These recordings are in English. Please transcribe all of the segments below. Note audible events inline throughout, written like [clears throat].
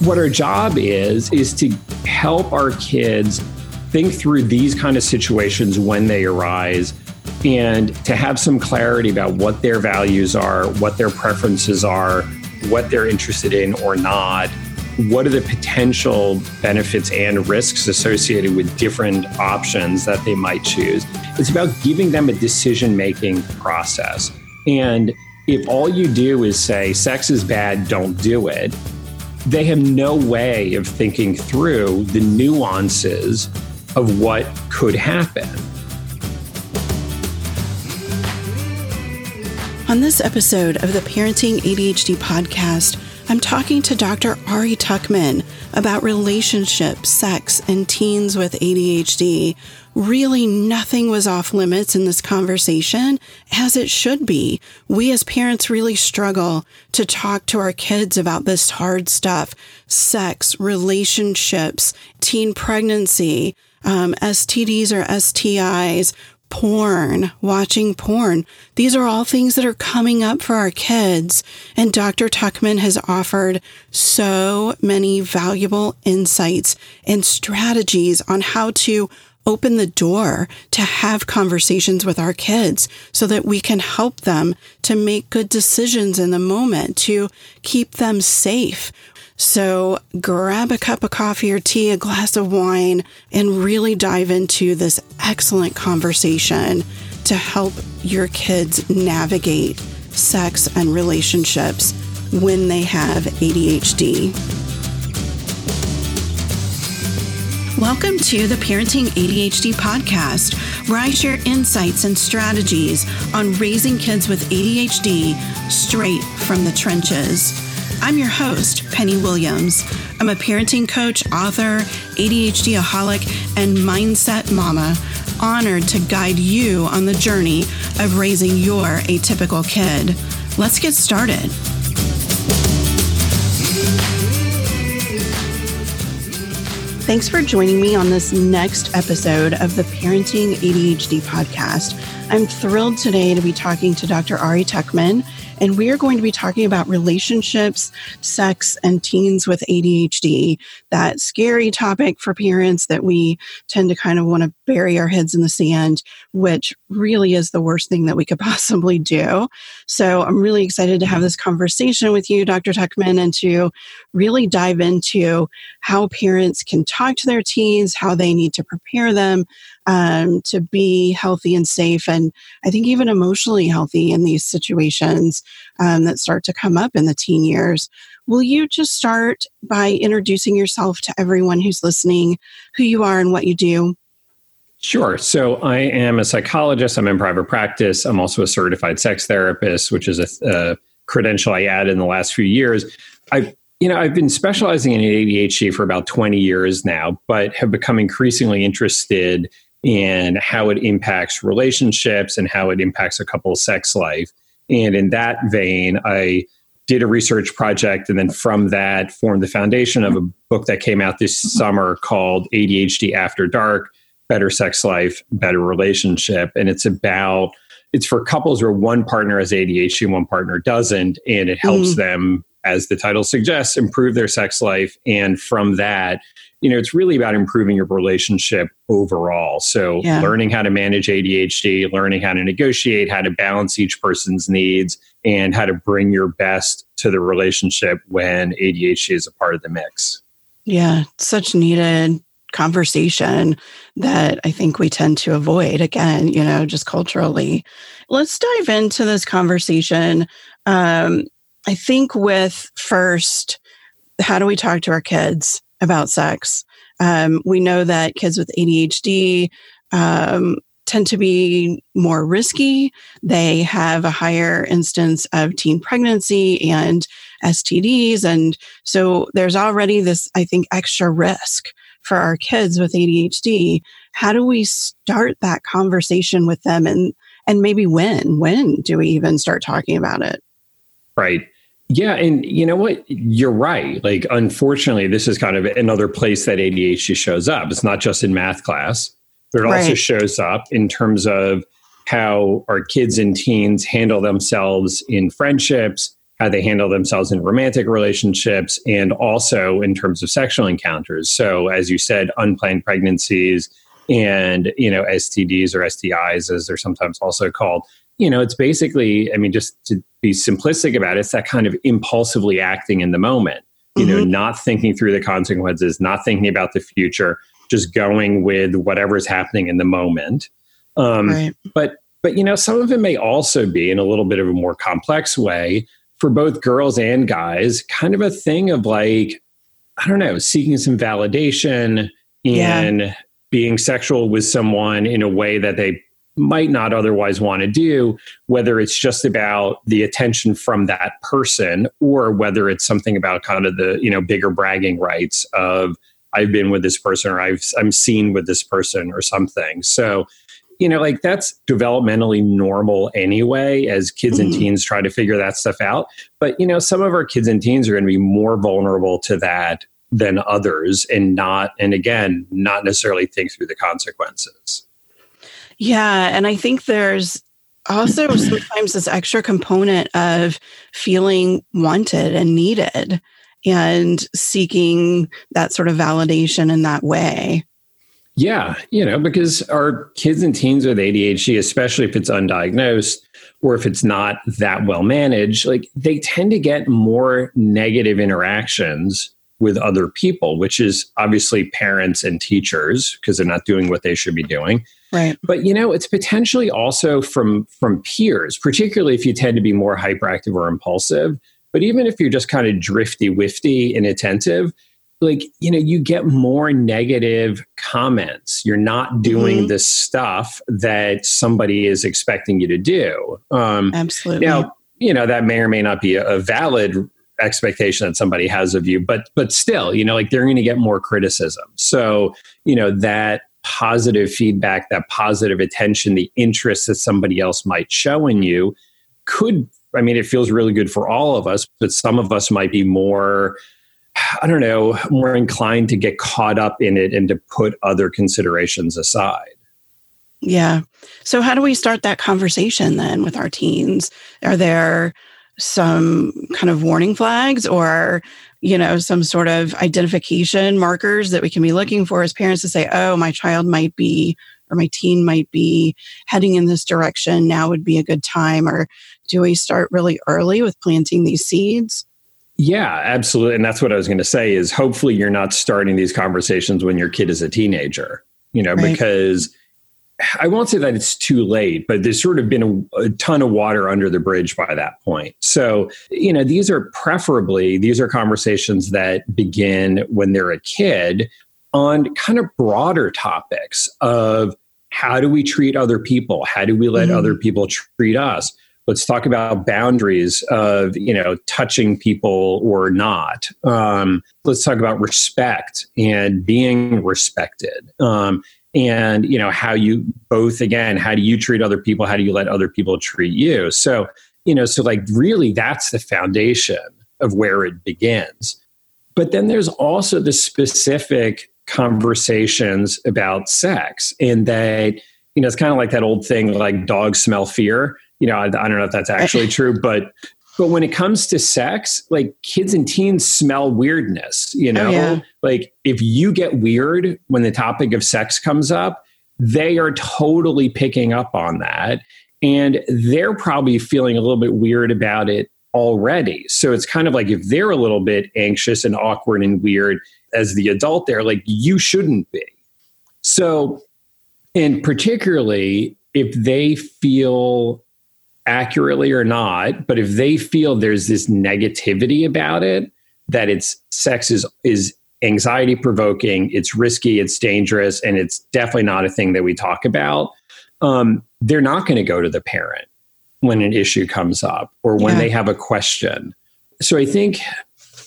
what our job is is to help our kids think through these kind of situations when they arise and to have some clarity about what their values are, what their preferences are, what they're interested in or not, what are the potential benefits and risks associated with different options that they might choose. It's about giving them a decision making process. And if all you do is say, sex is bad, don't do it, they have no way of thinking through the nuances of what could happen. On this episode of the Parenting ADHD podcast, I'm talking to Dr. Ari Tuckman about relationships, sex, and teens with ADHD. Really, nothing was off limits in this conversation, as it should be. We as parents really struggle to talk to our kids about this hard stuff sex, relationships, teen pregnancy, um, STDs or STIs, porn, watching porn. These are all things that are coming up for our kids. And Dr. Tuckman has offered so many valuable insights and strategies on how to open the door to have conversations with our kids so that we can help them to make good decisions in the moment, to keep them safe. So grab a cup of coffee or tea, a glass of wine, and really dive into this excellent conversation to help your kids navigate sex and relationships when they have ADHD. Welcome to the Parenting ADHD podcast, where I share insights and strategies on raising kids with ADHD straight from the trenches. I'm your host, Penny Williams. I'm a parenting coach, author, ADHD aholic, and mindset mama, honored to guide you on the journey of raising your atypical kid. Let's get started. Thanks for joining me on this next episode of the Parenting ADHD podcast. I'm thrilled today to be talking to Dr. Ari Tuckman, and we are going to be talking about relationships, sex, and teens with ADHD. That scary topic for parents that we tend to kind of want to bury our heads in the sand, which really is the worst thing that we could [laughs] possibly do. So I'm really excited to have this conversation with you, Dr. Tuckman, and to really dive into how parents can talk to their teens, how they need to prepare them um, to be healthy and safe, and I think even emotionally healthy in these situations um, that start to come up in the teen years. Will you just start by introducing yourself to everyone who's listening, who you are and what you do? Sure. So I am a psychologist. I'm in private practice. I'm also a certified sex therapist, which is a, a credential I added in the last few years. I've you know, I've been specializing in ADHD for about 20 years now, but have become increasingly interested in how it impacts relationships and how it impacts a couple's sex life. And in that vein, I did a research project and then from that formed the foundation of a book that came out this summer called ADHD After Dark Better Sex Life, Better Relationship. And it's about it's for couples where one partner has ADHD and one partner doesn't, and it helps mm. them, as the title suggests, improve their sex life. And from that, you know, it's really about improving your relationship overall. So, yeah. learning how to manage ADHD, learning how to negotiate, how to balance each person's needs, and how to bring your best to the relationship when ADHD is a part of the mix. Yeah, such needed conversation that I think we tend to avoid again, you know, just culturally. Let's dive into this conversation. Um, I think with first, how do we talk to our kids? about sex. Um, we know that kids with ADHD um, tend to be more risky. They have a higher instance of teen pregnancy and STDs. And so there's already this, I think, extra risk for our kids with ADHD. How do we start that conversation with them and and maybe when? When do we even start talking about it? Right. Yeah, and you know what? You're right. Like, unfortunately, this is kind of another place that ADHD shows up. It's not just in math class, but it right. also shows up in terms of how our kids and teens handle themselves in friendships, how they handle themselves in romantic relationships, and also in terms of sexual encounters. So, as you said, unplanned pregnancies and you know STDs or STIs, as they're sometimes also called. You know, it's basically, I mean, just to be simplistic about it, it's that kind of impulsively acting in the moment. You mm-hmm. know, not thinking through the consequences, not thinking about the future, just going with whatever's happening in the moment. Um, right. But but you know, some of it may also be in a little bit of a more complex way for both girls and guys, kind of a thing of like, I don't know, seeking some validation and yeah. being sexual with someone in a way that they might not otherwise want to do, whether it's just about the attention from that person or whether it's something about kind of the, you know, bigger bragging rights of I've been with this person or I've I'm seen with this person or something. So you know, like that's developmentally normal anyway as kids mm-hmm. and teens try to figure that stuff out. But, you know, some of our kids and teens are going to be more vulnerable to that than others and not, and again, not necessarily think through the consequences. Yeah. And I think there's also [clears throat] sometimes this extra component of feeling wanted and needed and seeking that sort of validation in that way. Yeah, you know, because our kids and teens with ADHD, especially if it's undiagnosed or if it's not that well managed, like they tend to get more negative interactions with other people, which is obviously parents and teachers because they're not doing what they should be doing. Right. But you know, it's potentially also from from peers, particularly if you tend to be more hyperactive or impulsive. But even if you're just kind of drifty, wifty, inattentive, like you know you get more negative comments. You're not doing mm-hmm. the stuff that somebody is expecting you to do. Um absolutely. now you know that may or may not be a, a valid expectation that somebody has of you but but still you know like they're going to get more criticism. So you know that positive feedback that positive attention the interest that somebody else might show in you could i mean it feels really good for all of us but some of us might be more I don't know, more inclined to get caught up in it and to put other considerations aside. Yeah. So, how do we start that conversation then with our teens? Are there some kind of warning flags or, you know, some sort of identification markers that we can be looking for as parents to say, oh, my child might be or my teen might be heading in this direction? Now would be a good time. Or do we start really early with planting these seeds? Yeah, absolutely. And that's what I was going to say is hopefully you're not starting these conversations when your kid is a teenager, you know, right. because I won't say that it's too late, but there's sort of been a, a, ton of water under the bridge by that point. So, you know, these are preferably, these are conversations that begin when they're a kid on kind of broader topics of how do we treat other people? How do we let mm-hmm. other people treat us? Let's talk about boundaries of you know touching people or not. Um, let's talk about respect and being respected. Um, and you know how you both again how do you treat other people? How do you let other people treat you? So you know so like really that's the foundation of where it begins. But then there's also the specific conversations about sex and that you know it's kind of like that old thing like dogs smell fear you know, I, I don't know if that's actually [laughs] true, but but when it comes to sex, like kids and teens smell weirdness, you oh, know? Oh, yeah. Like if you get weird when the topic of sex comes up, they are totally picking up on that. And they're probably feeling a little bit weird about it already. So it's kind of like if they're a little bit anxious and awkward and weird as the adult, they're like, you shouldn't be. So, and particularly if they feel accurately or not, but if they feel there's this negativity about it, that it's sex is is anxiety provoking, it's risky, it's dangerous, and it's definitely not a thing that we talk about, um, they're not going to go to the parent when an issue comes up or when yeah. they have a question. So I think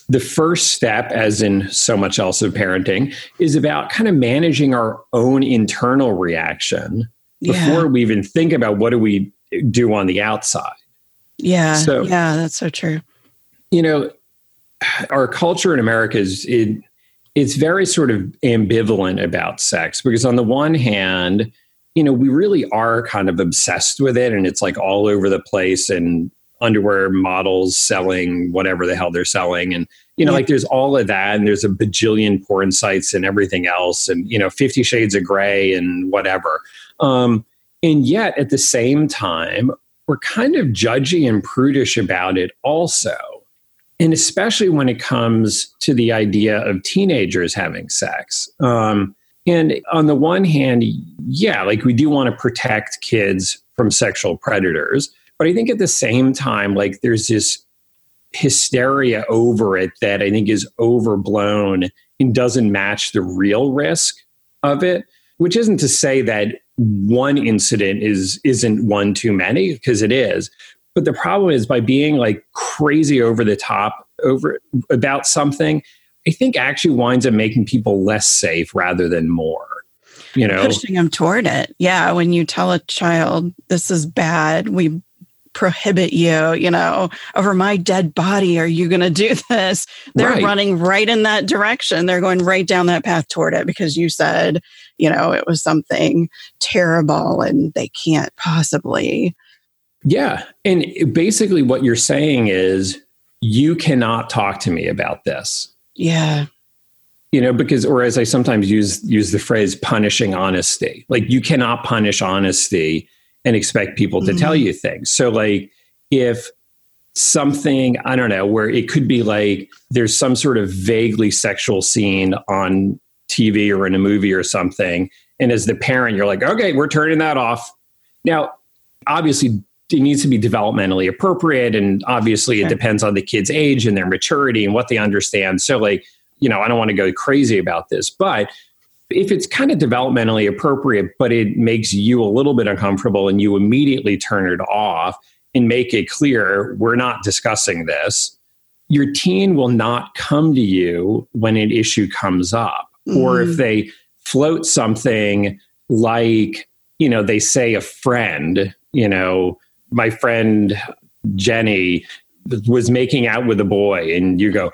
the first step, as in so much else of parenting, is about kind of managing our own internal reaction before yeah. we even think about what do we do on the outside. Yeah. So, yeah, that's so true. You know, our culture in America is it, it's very sort of ambivalent about sex because on the one hand, you know, we really are kind of obsessed with it and it's like all over the place and underwear models selling whatever the hell they're selling. And, you know, yeah. like there's all of that. And there's a bajillion porn sites and everything else. And, you know, 50 Shades of Grey and whatever. Um, and yet at the same time, we're kind of judgy and prudish about it also. And especially when it comes to the idea of teenagers having sex. Um, and on the one hand, yeah, like we do want to protect kids from sexual predators. But I think at the same time, like there's this hysteria over it that I think is overblown and doesn't match the real risk of it, which isn't to say that one incident is isn't one too many because it is. But the problem is by being like crazy over the top over about something i think actually winds up making people less safe rather than more you know? pushing them toward it. Yeah when you tell a child this is bad we prohibit you you know over my dead body. Are you going to do [laughs] this? They're right. running right in that direction. They're going right down that path toward it because you said you know it was something terrible and they can't possibly yeah. And basically what you're saying is you cannot talk to me about this. Yeah. You know because or as i sometimes use use the phrase punishing honesty. Like you cannot punish honesty and expect people to mm-hmm. tell you things. So, like, if something, I don't know, where it could be like there's some sort of vaguely sexual scene on TV or in a movie or something. And as the parent, you're like, okay, we're turning that off. Now, obviously, it needs to be developmentally appropriate. And obviously, it depends on the kid's age and their maturity and what they understand. So, like, you know, I don't want to go crazy about this, but if it's kind of developmentally appropriate, but it makes you a little bit uncomfortable and you immediately turn it off and make it clear we're not discussing this, your teen will not come to you when an issue comes up. Mm-hmm. Or if mm. they float something like, you know, they say a friend, you know, my friend Jenny was making out with a boy, and you go,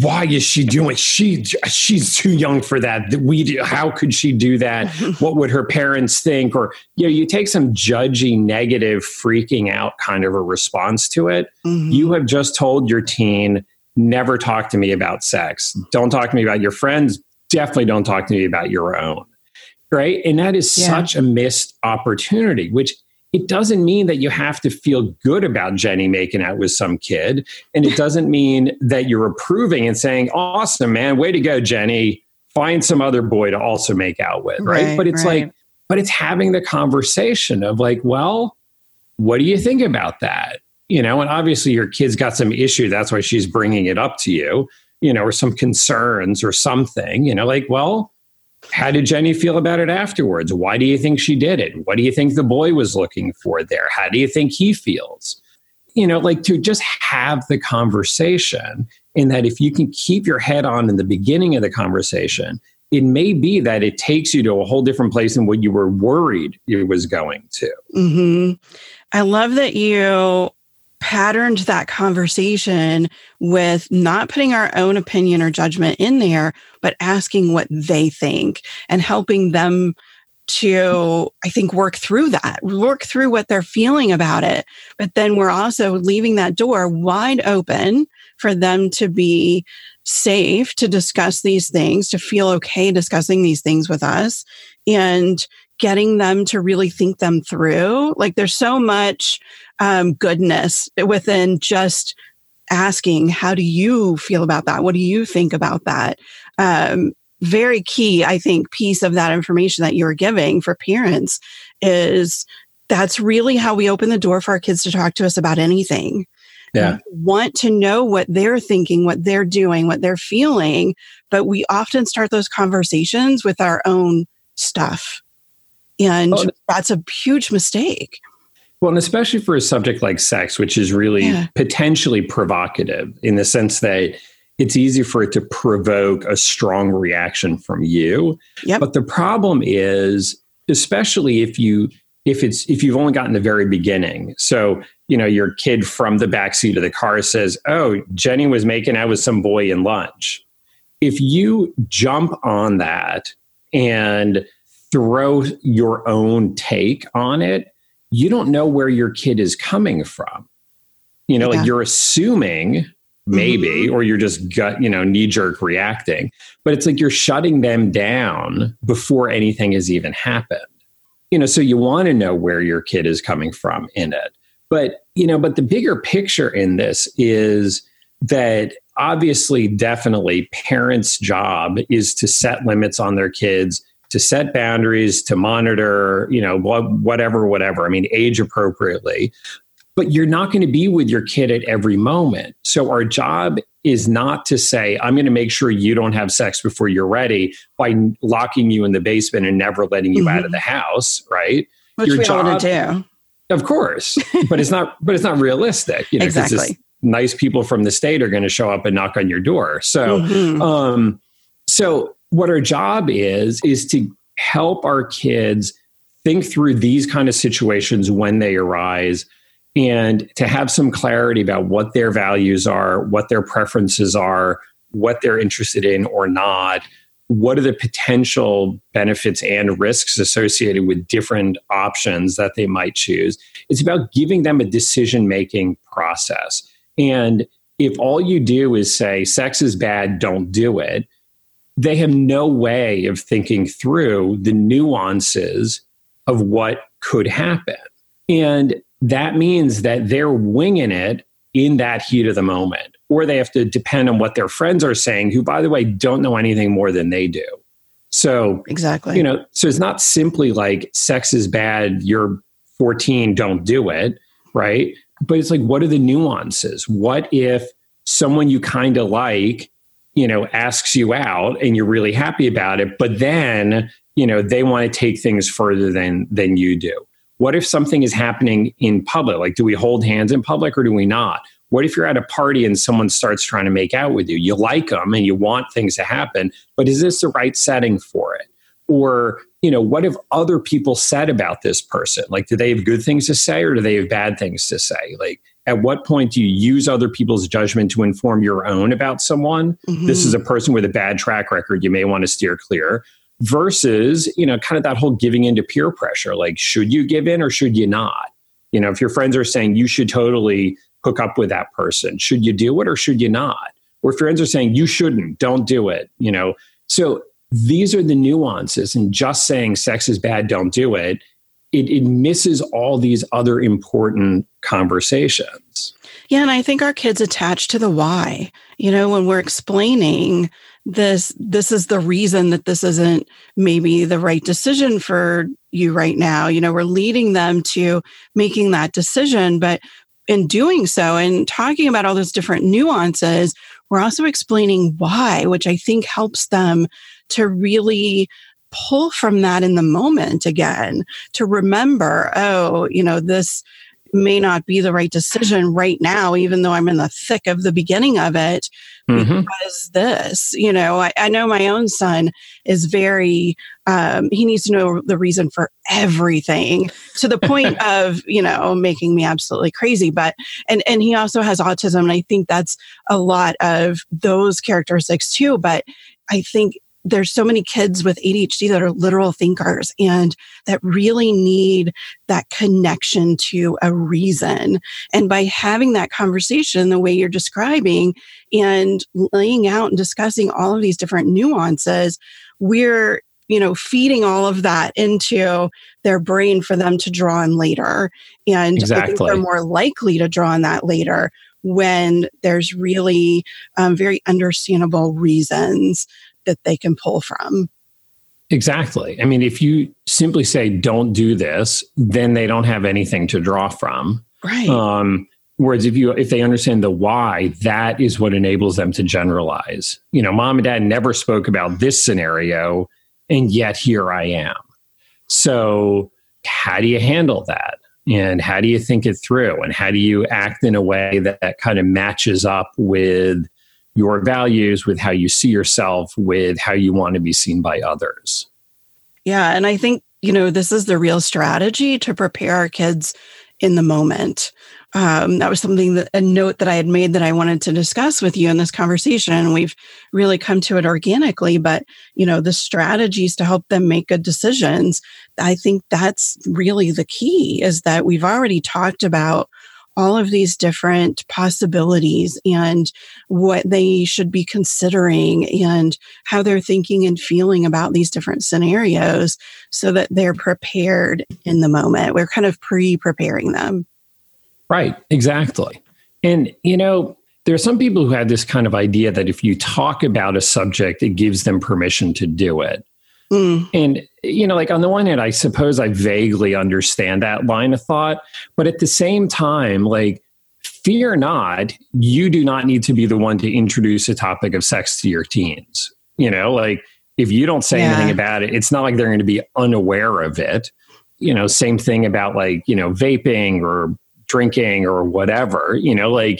why is she doing she she's too young for that. We how could she do that? [laughs] What would her parents think? Or you know you take some judgy negative freaking out kind of a response to it. Mm-hmm. you have just told your teen never talk to me about sex. Don't talk to me about your friends. Definitely don't talk to me about your own. Right? And that is yeah. such a missed opportunity which it doesn't mean that you have to feel good about Jenny making out with some kid. And it doesn't [laughs] mean that you're approving and saying, awesome, man, way to go, Jenny. Find some other boy to also make out with. Right. right but it's right. like, but it's having the conversation of like, well, what do you think about that? You know, and obviously your kid's got some issue. That's why she's bringing it up to you, you know, or some concerns or something, you know, like, well, how did Jenny feel about it afterwards? Why do you think she did it? What do you think the boy was looking for there? How do you think he feels? You know, like to just have the conversation, in that if you can keep your head on in the beginning of the conversation, it may be that it takes you to a whole different place than what you were worried it was going to. Mm-hmm. I love that you patterned that conversation with not putting our own opinion or judgment in there, but asking what they think and helping them to, I think, work through that, work through what they're feeling about it. But then we're also leaving that door wide open for them to be safe to discuss these things, to feel okay discussing these things with us and getting them to really think them through. Like there's so much um, goodness within just asking, how do you feel about that? What do you think about that? Um, very key, I think, piece of that information that you're giving for parents is that's really how we open the door for our kids to talk to us about anything. Yeah. We want to know what they're thinking, what they're doing, what they're feeling, but we often start those conversations with our own stuff. And oh, that's a huge mistake. Well, and especially for a subject like sex, which is really yeah. potentially provocative in the sense that it's easy for it to provoke a strong reaction from you. Yep. But the problem is, especially if you if it's if you've only gotten the very beginning. So, you know, your kid from the backseat of the car says, Oh, Jenny was making out with some boy in lunch. If you jump on that and throw your own take on it, you don't know where your kid is coming from. You know, yeah. like you're assuming maybe, mm-hmm. or you're just gut, you know, knee jerk reacting. But it's like you're shutting them down before anything has even happened. You know, so you want to know where your kid is coming from in it. But, you know, but the bigger picture in this is that obviously, definitely, parents' job is to set limits on their kids, to set boundaries, to monitor, you know, whatever, whatever. I mean, age appropriately but you're not going to be with your kid at every moment. So our job is not to say, I'm going to make sure you don't have sex before you're ready by locking you in the basement and never letting you mm-hmm. out of mm-hmm. the house, right? Which your we job, want to do. Of course. [laughs] but it's not but it's not realistic. You know, exactly. nice people from the state are going to show up and knock on your door. So mm-hmm. um so what our job is is to help our kids think through these kind of situations when they arise and to have some clarity about what their values are, what their preferences are, what they're interested in or not, what are the potential benefits and risks associated with different options that they might choose. It's about giving them a decision making process. And if all you do is say, sex is bad, don't do it, they have no way of thinking through the nuances of what could happen. And that means that they're winging it in that heat of the moment, or they have to depend on what their friends are saying, who, by the way, don't know anything more than they do. So, exactly, you know, so it's not simply like sex is bad, you're 14, don't do it, right? But it's like, what are the nuances? What if someone you kind of like, you know, asks you out and you're really happy about it, but then, you know, they want to take things further than than you do? What if something is happening in public? Like, do we hold hands in public or do we not? What if you're at a party and someone starts trying to make out with you? You like them and you want things to happen, but is this the right setting for it? Or, you know, what have other people said about this person? Like, do they have good things to say or do they have bad things to say? Like, at what point do you use other people's judgment to inform your own about someone? Mm-hmm. This is a person with a bad track record. You may want to steer clear versus, you know, kind of that whole giving into peer pressure. Like, should you give in or should you not? You know, if your friends are saying you should totally hook up with that person, should you do it or should you not? Or if your friends are saying you shouldn't, don't do it, you know. So these are the nuances. And just saying sex is bad, don't do it, it, it misses all these other important conversations. Yeah, and I think our kids attach to the why. You know, when we're explaining this this is the reason that this isn't maybe the right decision for you right now you know we're leading them to making that decision but in doing so and talking about all those different nuances we're also explaining why which i think helps them to really pull from that in the moment again to remember oh you know this may not be the right decision right now even though i'm in the thick of the beginning of it mm-hmm. because this, you know, I, I, know my own son is very, um, he needs to know the reason for everything to the point [laughs] of, you know, making me absolutely crazy. But, and, and he also has autism. And I think that's a lot of those characteristics too. But I think there's so many kids with ADHD that are literal thinkers and that really need that connection to a reason. And by having that conversation the way you're describing and laying out and discussing all of these different nuances, we're you know feeding all of that into their brain for them to draw on later and exactly. they're more likely to draw on that later when there's really um, very understandable reasons that they can pull from. Exactly. I mean, if you simply say, don't do this, then they don't have anything to draw from. Right. Um, whereas if you if they understand the why that is what enables them to generalize you know mom and dad never spoke about this scenario and yet here i am so how do you handle that and how do you think it through and how do you act in a way that, that kind of matches up with your values, with how you see yourself, with how you want to be seen by others. Yeah. And I think, you know, this is the real strategy to prepare our kids in the moment. Um, that was something that a note that I had made that I wanted to discuss with you in this conversation. And we've really come to it organically. But, you know, the strategies to help them make good decisions, I think that's really the key is that we've already talked about all of these different possibilities and what they should be considering and how they're thinking and feeling about these different scenarios so that they're prepared in the moment. We're kind of pre preparing them. Right, exactly. And, you know, there are some people who have this kind of idea that if you talk about a subject, it gives them permission to do it. Mm. And, you know, like on the one hand, I suppose I vaguely understand that line of thought. But at the same time, like, fear not, you do not need to be the one to introduce a topic of sex to your teens. You know, like, if you don't say yeah. anything about it, it's not like they're going to be unaware of it. You know, same thing about like, you know, vaping or drinking or whatever, you know, like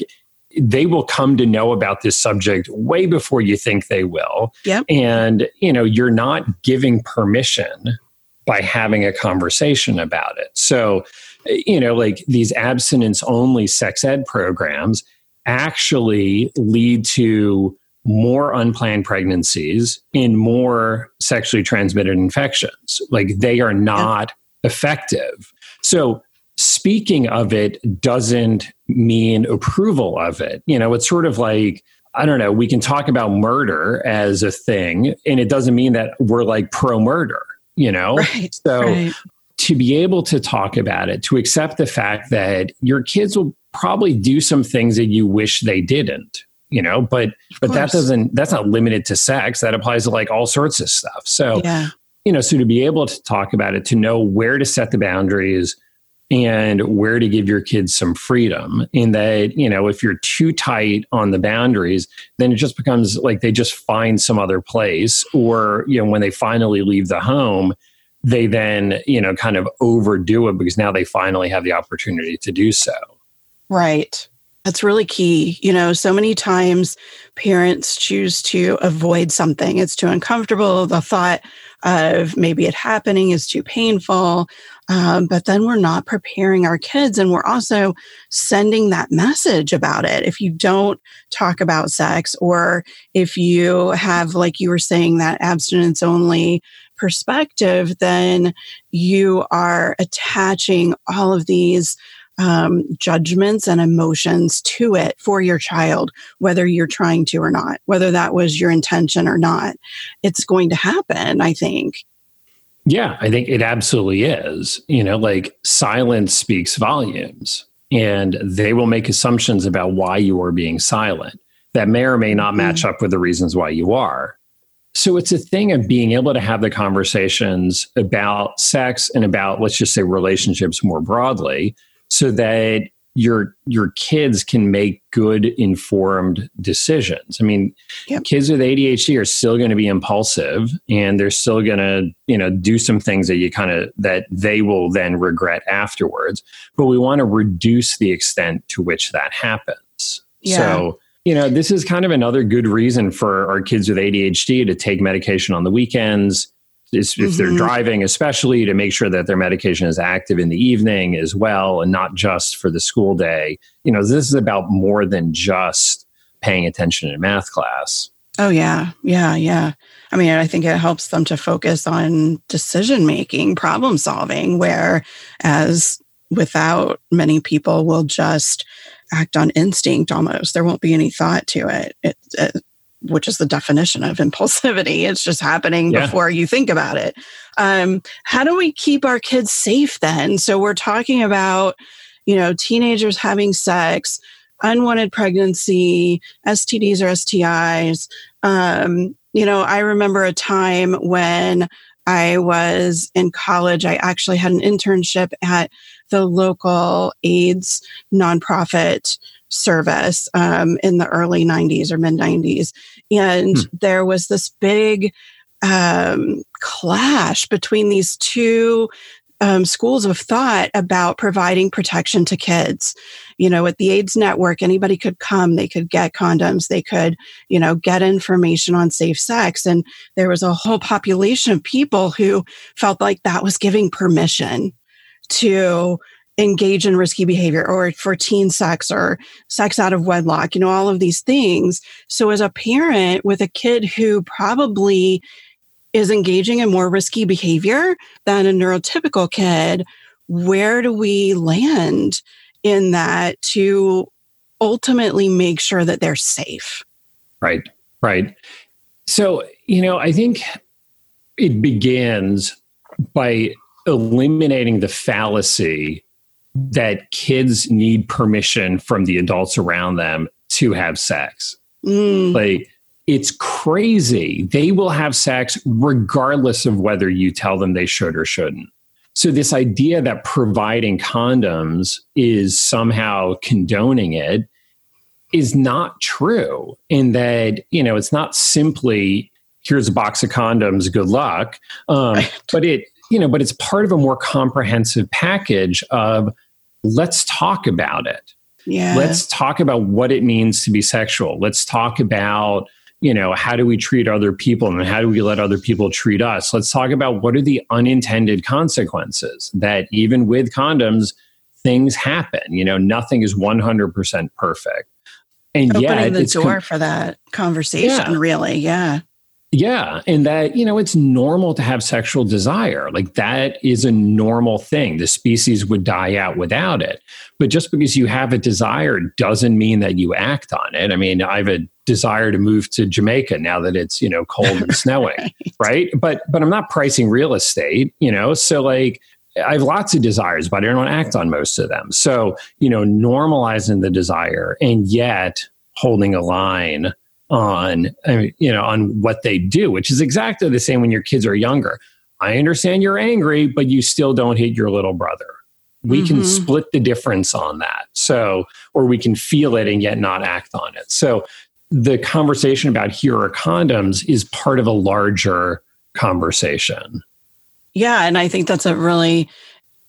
they will come to know about this subject way before you think they will. Yep. And, you know, you're not giving permission by having a conversation about it. So, you know, like these abstinence only sex ed programs actually lead to more unplanned pregnancies and more sexually transmitted infections. Like they are not yep. effective. So, speaking of it doesn't mean approval of it. You know, it's sort of like, I don't know, we can talk about murder as a thing, and it doesn't mean that we're like pro murder, you know? [laughs] Right, so right. to be able to talk about it, to accept the fact that your kids will probably do some things that you wish they didn't you know but but that doesn't that's not limited to sex that applies to like all sorts of stuff so yeah. you know so to be able to talk about it to know where to set the boundaries and where to give your kids some freedom in that you know if you're too tight on the boundaries then it just becomes like they just find some other place or you know when they finally leave the home they then you know kind of overdo it because now they finally have the opportunity to do so. Right. That's really key. You know so many times parents choose to avoid something. It's too uncomfortable. The thought of maybe it happening is too painful um, but then we're not preparing our kids and we're also sending that message about it. If you don't talk about sex or if you have, like you were saying, that abstinence only perspective, then you are attaching all of these um, judgments and emotions to it for your child, whether you're trying to or not, whether that was your intention or not. It's going to happen, I think. Yeah, I think it absolutely is. You know, like silence speaks volumes, and they will make assumptions about why you are being silent that may or may not match mm-hmm. up with the reasons why you are. So it's a thing of being able to have the conversations about sex and about, let's just say, relationships more broadly, so that your your kids can make good informed decisions. I mean, yep. kids with ADHD are still going to be impulsive and they're still going to, you know, do some things that you kind of that they will then regret afterwards. But we want to reduce the extent to which that happens. Yeah. So, you know, this is kind of another good reason for our kids with ADHD to take medication on the weekends if mm-hmm. they're driving, especially to make sure that their medication is active in the evening as well, and not just for the school day. You know, this is about more than just paying attention in math class. Oh, yeah. Yeah. Yeah. I mean, I think it helps them to focus on decision making, problem solving, where as without many people will just act on instinct almost. There won't be any thought to it. It, it which is the definition of impulsivity. It's just happening yeah. before you think about it. Um, how do we keep our kids safe then? So we're talking about, you know, teenagers having sex, unwanted pregnancy, STDs or STIs. Um, you know, I remember a time when I was in college. I actually had an internship at the local AIDS nonprofit service um, in the early 90s or mid 90s. And hmm. there was this big um, clash between these two um, schools of thought about providing protection to kids. You know, at the AIDS network, anybody could come, they could get condoms, they could, you know, get information on safe sex. And there was a whole population of people who felt like that was giving permission to engage in risky behavior or for teen sex or sex out of wedlock, you know, all of these things. So as a parent with a kid who probably is engaging in more risky behavior than a neurotypical kid, where do we land in that to ultimately make sure that they're safe. Right, right. So, you know, I think it begins by eliminating the fallacy that kids need permission from the adults around them to have sex. Mm. Like, it's crazy. They will have sex regardless of whether you tell them they should or shouldn't. So, this idea that providing condoms is somehow condoning it is not true. In that, you know, it's not simply here's a box of condoms, good luck. Um. But it, you know, but it's part of a more comprehensive package of let's talk about it. Yeah. Let's talk about what it means to be sexual. Let's talk about, you know, how do we treat other people and how do we let other people treat us? Let's talk about what are the unintended consequences that even with condoms, things happen. You know, nothing is 100% perfect. And Opening yet, the door com- for that conversation, yeah. really. Yeah. Yeah. And that, you know, it's normal to have sexual desire. Like that is a normal thing. The species would die out without it. But just because you have a desire doesn't mean that you act on it. I mean, I have a desire to move to Jamaica now that it's, you know, cold and [laughs] snowing. right. right. But but I'm not pricing real estate, you know. So like I have lots of desires, but I don't act on most of them. So, you know, normalizing the desire and yet holding a line on you know on what they do which is exactly the same when your kids are younger. I understand you're angry but you still don't hit your little brother. We mm-hmm. can split the difference on that. So or we can feel it and yet not act on it. So the conversation about here are condoms is part of a larger conversation. Yeah and i think that's a really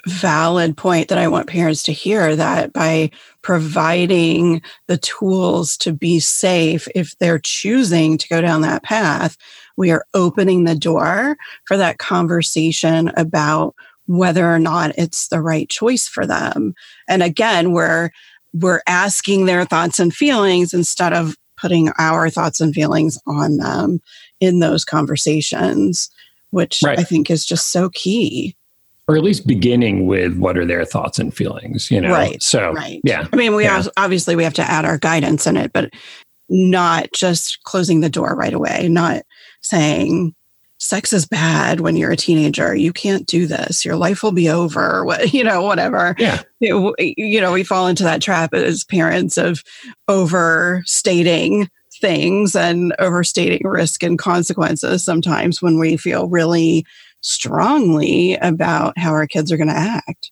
valid point that I want parents to hear that by providing the tools to be safe, if they're choosing to go down that path, we are opening the door for that conversation about whether or not it's the right choice for them. And again, we're we're asking their thoughts and feelings instead of putting our thoughts and feelings on them in those conversations, which right. I think is just so key or at least beginning with what are their thoughts and feelings you know? Right so right. yeah. I mean we yeah. obviously we have to add our guidance in it but not just closing the door right away not saying sex is bad when you're a teenager. You can't do this. Your life will be over. [laughs] What you know whatever. Yeah. It, you know we fall into that trap as parents of overstating things and overstating risk and consequences sometimes when we feel really strongly about how our kids are going to act.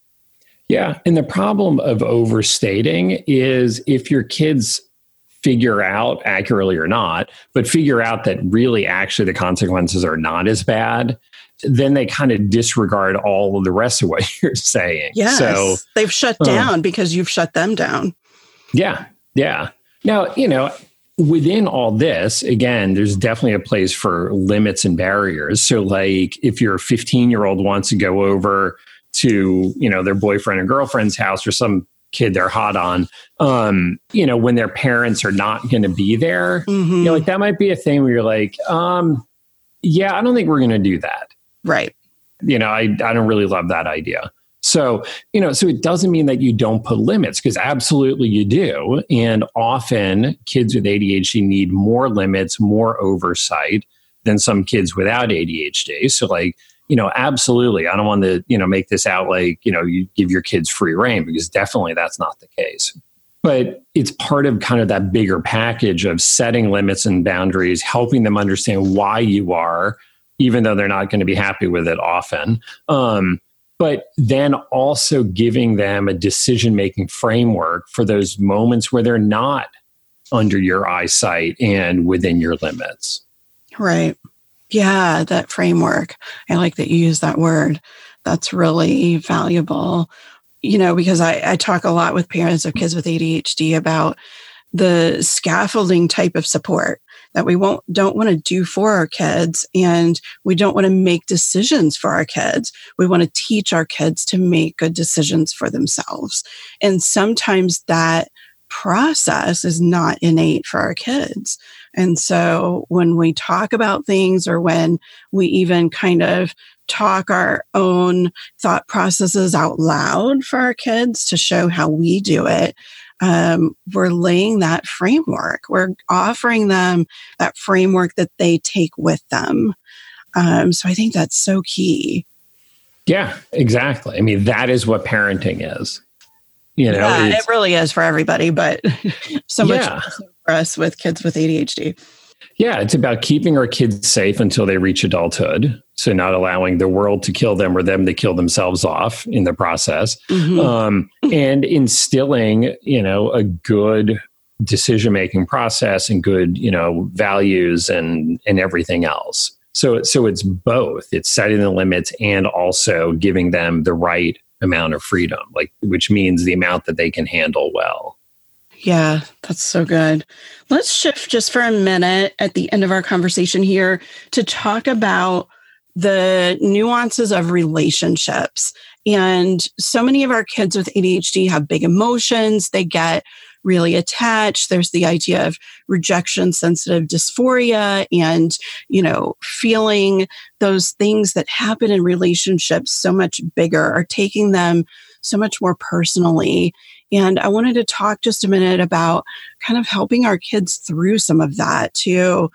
Yeah. And the problem of overstating is if your kids figure out accurately or not, but figure out that really actually the consequences are not as bad, then they kind of disregard all of the rest of what [laughs] you're saying. Yes. So they've shut down um, because you've shut them down. Yeah. Yeah. Now, you know, within all this, again, there's definitely a place for limits and barriers. So, like, if your 15 year old wants to go over to, you know, their boyfriend or girlfriend's house or some kid they're hot on, um, you know, when their parents are not going to be there, mm-hmm. you know, like that might be a thing where you're like, um, yeah, I don't think we're going to do that. Right. You know, I, I don't really love that idea. So, you know, so it doesn't mean that you don't put limits because absolutely you do. And often kids with ADHD need more limits, more oversight than some kids without ADHD. So, like, you know, absolutely. I don't want to, you know, make this out like, you know, you give your kids free reign because definitely that's not the case. But it's part of kind of that bigger package of setting limits and boundaries, helping them understand why you are, even though they're not going to be happy with it often. Um, but then also giving them a decision making framework for those moments where they're not under your eyesight and within your limits. Right. Yeah, that framework. I like that you use that word. That's really valuable. You know, because I, I talk a lot with parents of kids with ADHD about the scaffolding type of support that we won't don't want to do for our kids and we don't want to make decisions for our kids. We want to teach our kids to make good decisions for themselves. And sometimes that process is not innate for our kids. And so when we talk about things or when we even kind of talk our own thought processes out loud for our kids to show how we do it, um, we're laying that framework. We're offering them that framework that they take with them. Um, so I think that's so key. Yeah, exactly. I mean, that is what parenting is. You know, yeah, it really is for everybody, but [laughs] so much yeah. for us with kids with ADHD. Yeah, it's about keeping our kids safe until they reach adulthood. So, not allowing the world to kill them or them to kill themselves off in the process. Mm-hmm. Um, and instilling, you know, a good decision making process and good, you know, values and and everything else. So, so it's both. It's setting the limits and also giving them the right amount of freedom, like which means the amount that they can handle well. Yeah, that's so good. Let's shift just for a minute at the end of our conversation here to talk about the nuances of relationships. And so many of our kids with ADHD have big emotions. They get really attached. There's the idea of rejection sensitive dysphoria and, you know, feeling those things that happen in relationships so much bigger or taking them so much more personally. And I wanted to talk just a minute about kind of helping our kids through some of that to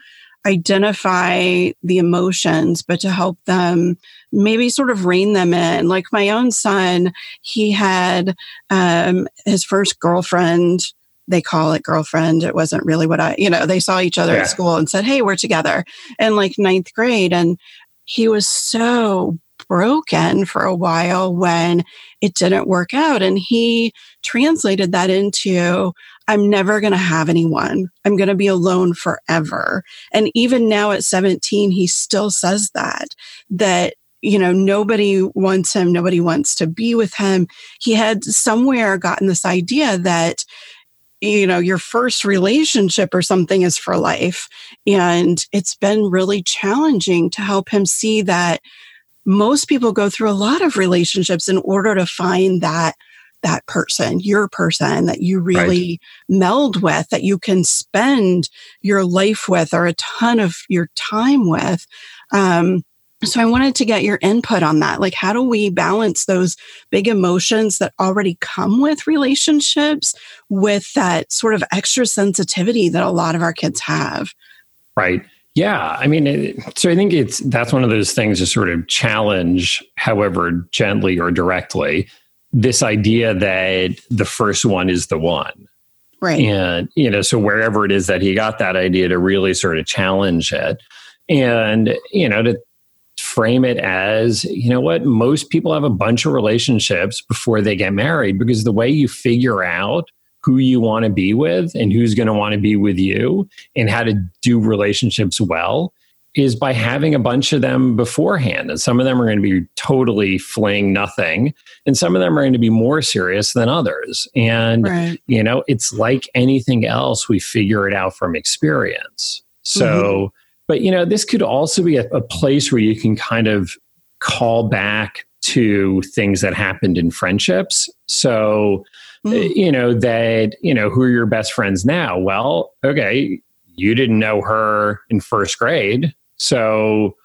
identify the emotions, but to help them maybe sort of rein them in. Like my own son, he had um, his first girlfriend they call it girlfriend. It wasn't really what I, you know, they saw each other yeah. at school and said, Hey, we're together in like ninth grade. And he was so broken for a while when it didn't work out. And he translated that into, I'm never going to have anyone. I'm going to be alone forever. And even now at 17, he still says that, that you know, nobody wants him. Nobody wants to be with him. He had somewhere gotten this idea that you know, your first relationship or something is for life. And it's been really challenging to help him see that most people go through a lot of relationships in order to find that that person, your person that you really right. meld with, that you can spend your life with or a ton of your time with. Um, so I wanted to get your input on that. Like, how do we balance those big emotions that already come with relationships with that sort of extra sensitivity that a lot of our kids have? Right. Yeah. I mean, it, so I think it's that's one of those things to sort of challenge, however gently or directly, this idea that the first one is the one. Right. And, you know, so wherever it is that he got that idea to really sort of challenge it and, you know, to frame it as you know what most people have a bunch of relationships before they get married because the way you figure out who you want to be with and who's going to want to be with you and how to do relationships well is by having a bunch of them beforehand. And some of them are going to be totally fling nothing, and some of them are going to be more serious than others. And, right. you know, it's like anything else, we figure it out from experience. So, mm-hmm. But you know, this could also be a, a place where you can kind of call back to things that happened in friendships. So, mm. you know, that, you know, who are your best friends now? Well, okay, you didn't know her in first grade. So,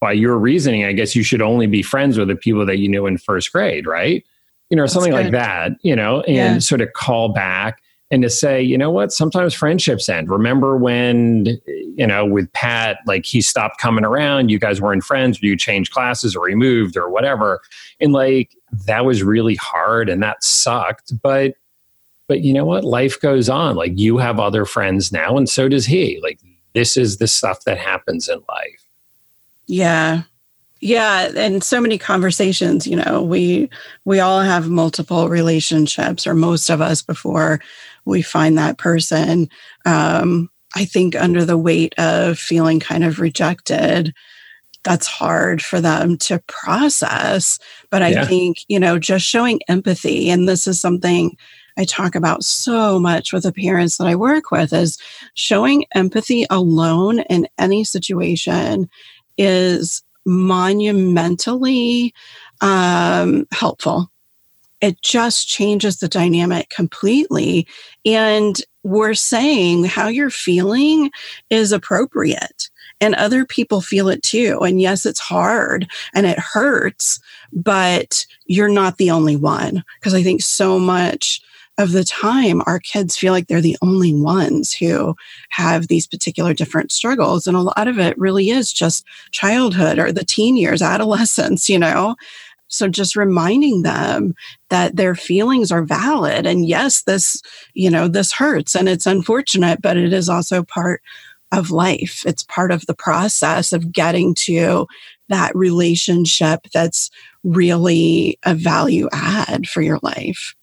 by your reasoning, I guess you should only be friends with the people that you knew in first grade, right? You know, That's something good. like that, you know, and yeah. sort of call back and to say, you know what, sometimes friendships end. Remember when, you know, with Pat, like he stopped coming around, you guys weren't friends, you changed classes or he moved or whatever. And like that was really hard and that sucked. But, but you know what? Life goes on. Like you have other friends now, and so does he. Like this is the stuff that happens in life. Yeah. Yeah, and so many conversations, you know, we we all have multiple relationships or most of us before we find that person. Um, I think under the weight of feeling kind of rejected, that's hard for them to process. But I yeah. think, you know, just showing empathy, and this is something I talk about so much with the parents that I work with, is showing empathy alone in any situation is monumentally um, helpful it just changes the dynamic completely. And we're saying how you're feeling is appropriate and other people feel it too. And yes, it's hard and it hurts, but you're not the only one. Because I think so much of the time, our kids feel like they're the only ones who have these particular different struggles. And a lot of it really is just childhood or the teen years, adolescence, you know? So just reminding them that their feelings are valid. And yes, this, you know, this hurts and it's unfortunate, but it is also part of life. It's part of the process of getting to that relationship that's really a value add for your life.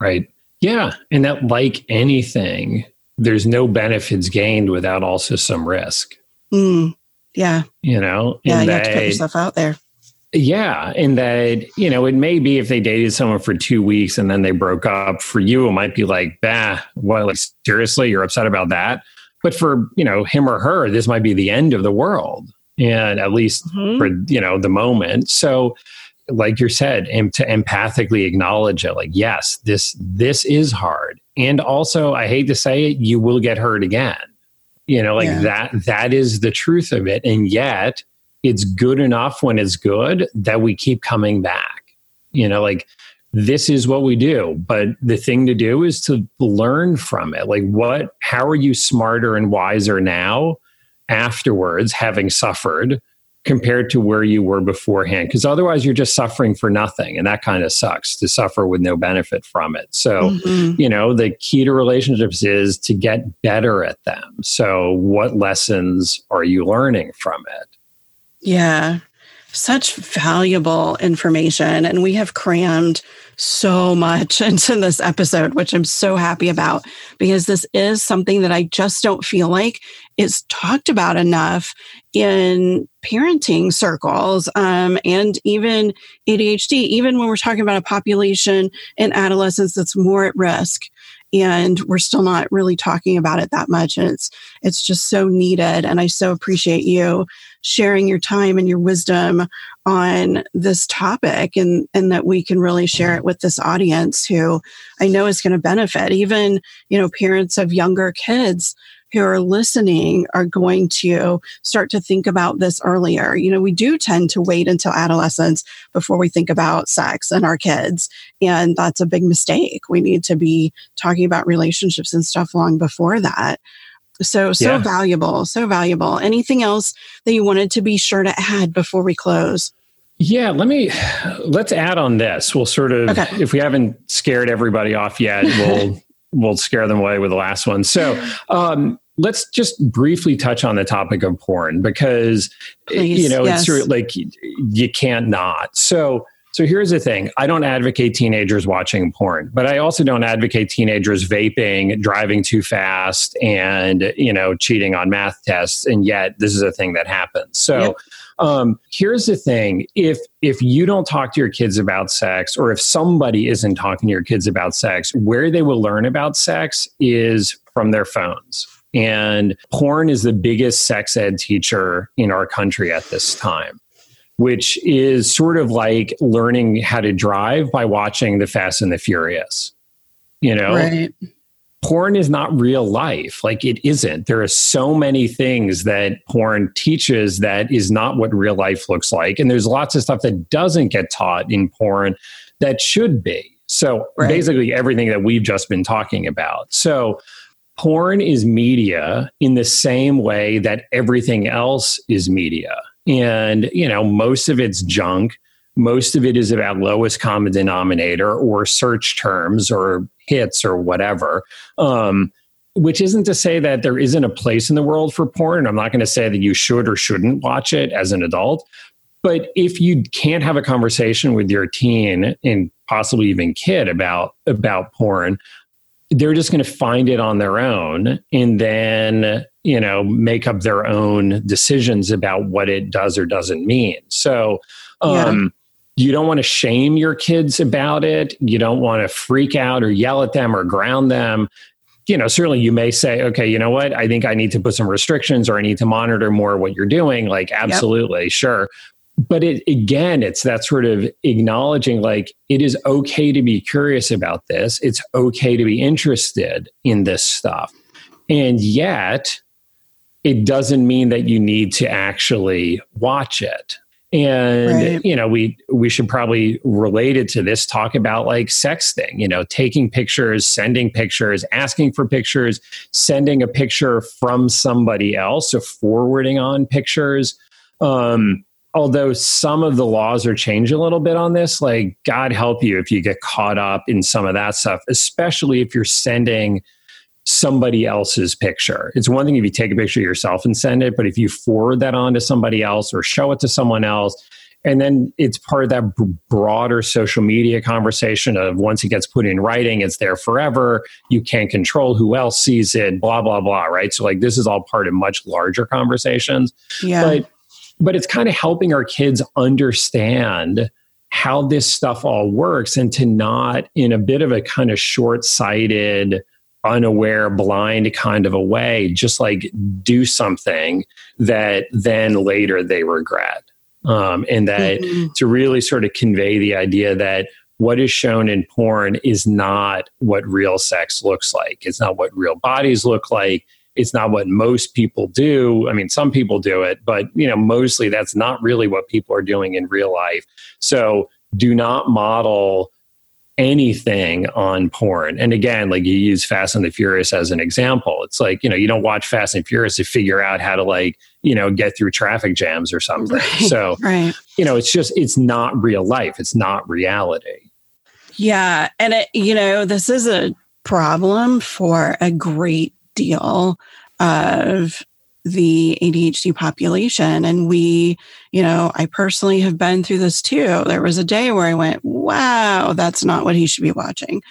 Right. Yeah. And that, like anything, there's no benefits gained without also some risk. Mm, yeah. You know, yeah, you have to put yourself out there. Yeah. And that, you know, it may be if they dated someone for two weeks and then they broke up for you, it might be like, bah, well, like, seriously, you're upset about that? But for, you know, him or her, this might be the end of the world. And at least mm-hmm. for, you know, the moment. So, like you said, and to empathically acknowledge it, like, yes, this this is hard. And also, I hate to say it, you will get hurt again. You know, like yeah. that that is the truth of it. And yet it's good enough when it's good that we keep coming back. You know, like this is what we do. But the thing to do is to learn from it. Like, what, how are you smarter and wiser now afterwards, having suffered, compared to where you were beforehand? Because otherwise, you're just suffering for nothing. And that kind of sucks to suffer with no benefit from it. So, mm-hmm. you know, the key to relationships is to get better at them. So, what lessons are you learning from it? Yeah such valuable information. And we have crammed so much [laughs] into this episode, which I'm so happy about because this is something that I just don't feel like is talked about enough in parenting circles um, and even ADHD, even when we're talking about a population in adolescence that's more at risk and we're still not really talking about it that much and it's it's just so needed and i so appreciate you sharing your time and your wisdom on this topic and and that we can really share it with this audience who i know is going to benefit even you know parents of younger kids who are listening are going to start to think about this earlier. You know, we do tend to wait until adolescence before we think about sex and our kids. And that's a big mistake. We need to be talking about relationships and stuff long before that. So, so yeah. valuable, so valuable. Anything else that you wanted to be sure to add before we close? Yeah, let me let's add on this. We'll sort of okay. if we haven't scared everybody off yet, [laughs] we'll we'll scare them away with the last one. So, um, let's just briefly touch on the topic of porn because Please, you know yes. it's sort of like you can't not. So so here's the thing. I don't advocate teenagers watching porn, but I also don't advocate teenagers vaping, driving too fast and, you know, cheating on math tests and yet this is a thing that happens. So yep. Um, here's the thing: if if you don't talk to your kids about sex, or if somebody isn't talking to your kids about sex, where they will learn about sex is from their phones. And porn is the biggest sex ed teacher in our country at this time, which is sort of like learning how to drive by watching The Fast and the Furious. You know? Right. Porn is not real life. Like it isn't. There are so many things that porn teaches that is not what real life looks like. And there's lots of stuff that doesn't get taught in porn that should be. So right. basically everything that we've just been talking about. So porn is media in the same way that everything else is media. And, you know, most of it's junk. Most of it is about lowest common denominator or search terms or hits or whatever. Um, which isn't to say that there isn't a place in the world for porn. And I'm not going to say that you should or shouldn't watch it as an adult. But if you can't have a conversation with your teen and possibly even kid about about porn, they're just going to find it on their own and then you know make up their own decisions about what it does or doesn't mean. So um, yeah. you don't want to shame your kids about it. You don't want to freak out or yell at them or ground them. You know certainly you may say okay you know what? I think i need to put some restrictions or i need to monitor more what you're doing. Like absolutely yep. sure but it again it's that sort of acknowledging like it is okay to be curious about this. It's okay to be interested in this stuff. And yet it doesn't mean that you need to actually watch it. And right. you know we we should probably relate it to this talk about like sexting you know taking pictures sending pictures asking for pictures sending a picture from somebody else so forwarding on pictures. Um although some of the laws are changing a little bit on this, like God help you if you get caught up in some of that stuff, especially if you're sending somebody else's picture. It's one thing if you take a picture of yourself and send it, but if you forward that on to somebody else or show it to someone else, and then it's part of that b- broader social media conversation of once it gets put in writing, it's there forever. You can't control who else sees it, blah, blah, blah, right? So, like, this is all part of much larger conversations. Yeah. But but it's kind of helping our kids understand how this stuff all works and to not in a bit of a kind of short-sighted unaware blind kind of a way just like do something that then later they regret. Um, and that mm-hmm. to really sort of convey the idea that what is shown in porn is not what real sex looks like. It's not what real bodies look like it's not what most people do. I mean, some people do it, but you know, mostly that's not really what people are doing in real life. So do not model anything on porn. And again, like you use Fast and the Furious as an example. It's like, you know, you don't watch Fast and Furious to figure out how to like, you know, get through traffic jams or something. Right, so, [laughs] right. you know, it's just, it's not real life. It's not reality. Yeah. And it, you know, this is a problem for a great deal of the ADHD population. And we, you know, I personally have been through this too. There was a day where I went, wow, that's not what he should be watching.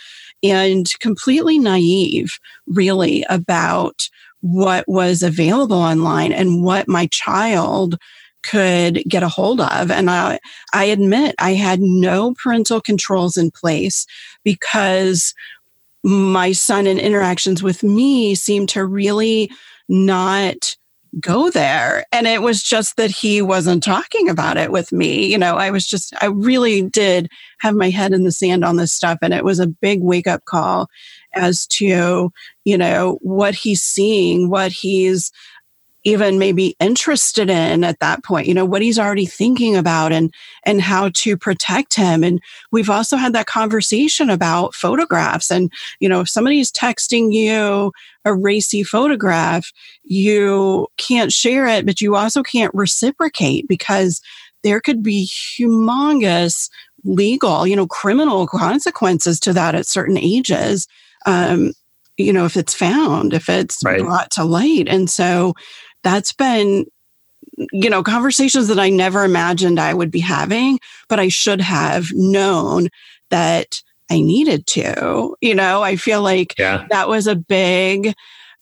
And completely naive, really, about what was available online and what my child could get a hold of. And I, I admit I had no parental controls in place because my son and interactions with me seemed to really not go there. And it was just that he wasn't talking about it with me. You know, I was just, I really did have my head in the sand on this stuff. And it was a big wake up call as to, you know, what he's seeing, what he's even maybe interested in at that point you know what he's already thinking about and and how to protect him and we've also had that conversation about photographs and you know if somebody's texting you a racy photograph you can't share it but you also can't reciprocate because there could be humongous legal you know criminal consequences to that at certain ages um, you know, if it's found, if it's right. brought to light. And so that's been you know conversations that i never imagined i would be having but i should have known that i needed to you know? I feel like yeah. that was a big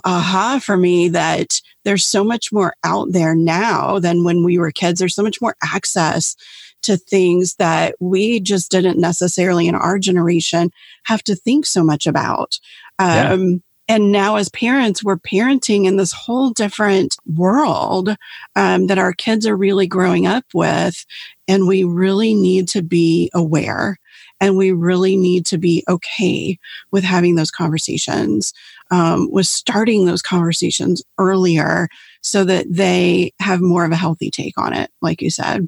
aha for me that there's so much more out there now than when we were kids. There's so much more access to things that we just didn't necessarily in our generation have to think so much about. Um, and now as parents we're parenting in this whole different world um, that our kids are really growing up with. And we really need to be aware and we really need to be okay with having those conversations um, with starting those conversations earlier so that they have more of a healthy take on it like you said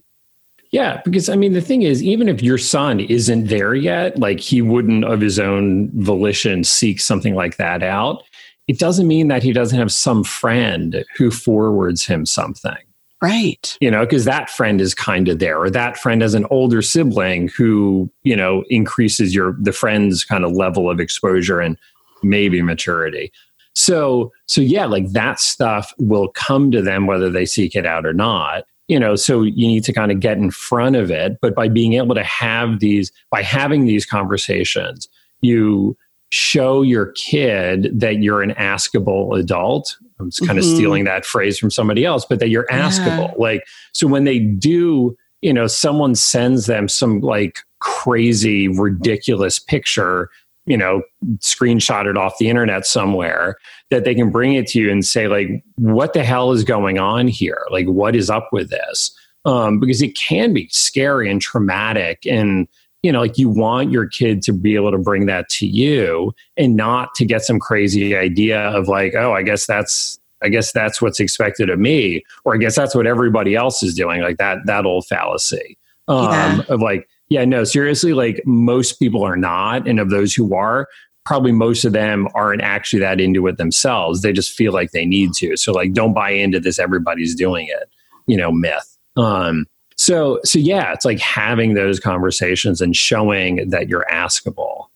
yeah, because I mean, the thing is, even if your son isn't there yet, like he wouldn't of his own volition seek something like that out, it doesn't mean that he doesn't have some friend who forwards him something. Right. You know, because that friend is kind of there, or that friend has an older sibling who, you know, increases your the friend's kind of level of exposure and maybe maturity. So, so yeah, like that stuff will come to them whether they seek it out or not you know so you need to kind of get in front of it but by being able to have these by having these conversations you show your kid that you're an askable adult i'm kind mm-hmm. of stealing that phrase from somebody else but that you're askable yeah. like so when they do you know someone sends them some like crazy ridiculous picture you know screenshot it off the internet somewhere that they can bring it to you and say like what the hell is going on here? Like what is up with this? Um, because it can be scary and traumatic and you know like you want your kid to be able to bring that to you and not to get some crazy idea of like oh i guess that's i guess that's what's expected of me or i guess that's what everybody else is doing like that that old fallacy. Um, yeah. of like yeah no seriously like most people are not and of those who are probably most of them aren't actually that into it themselves. They just feel like they need to. So like don't buy into this everybody's doing it you know myth. Um so so yeah it's like having those conversations and showing that you're askable.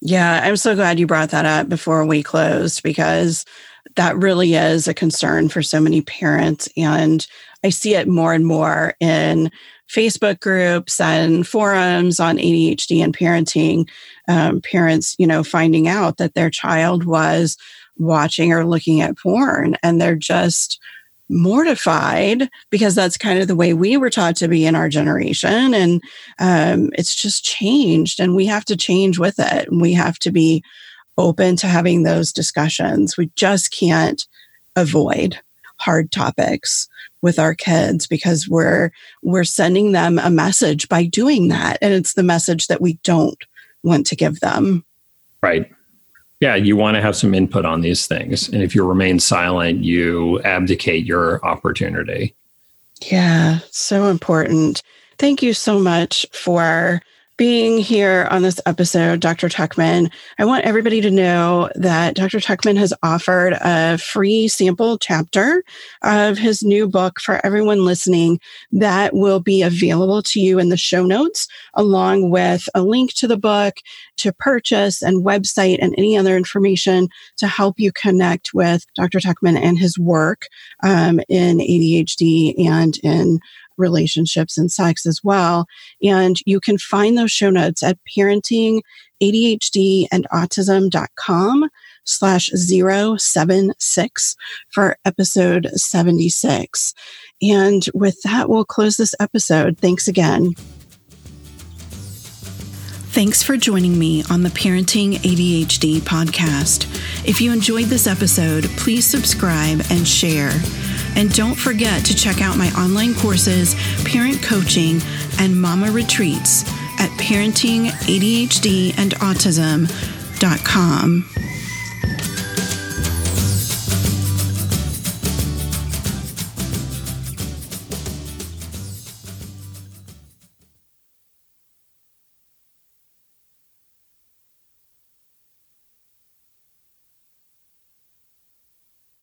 Yeah i'm so glad you brought that up before we closed because that really is a concern for so many parents. And i see it more and more in facebook groups and forums on adhd and parenting um, parents you know finding out that their child was watching or looking at porn and they're just mortified because that's kind of the way we were taught to be in our generation. And um, it's just changed, and we have to change with it. We have to be open to having those discussions. We just can't avoid hard topics with our kids because we're we're sending them a message by doing that and it's the message that we don't want to give them right yeah, you want to have some input on these things. And if you remain silent, you abdicate your opportunity. Yeah, so important. Thank you so much for being here on this episode, Dr. Tuckman. I want everybody to know that Dr. Tuckman has offered a free sample chapter of his new book for everyone listening that will be available to you in the show notes, along with a link to the book to purchase and website and any other information to help you connect with Dr. Tuckman and his work um, in ADHD and in relationships and sex as well. And you can find those show notes at parenting ADHD and autism.com slash 076 for episode 76. And with that, we'll close this episode. Thanks again. Thanks for joining me on the Parenting ADHD podcast. If you enjoyed this episode, please subscribe and share. And don't forget to check out my online courses, parent coaching, and mama retreats at parentingadhdandautism.com.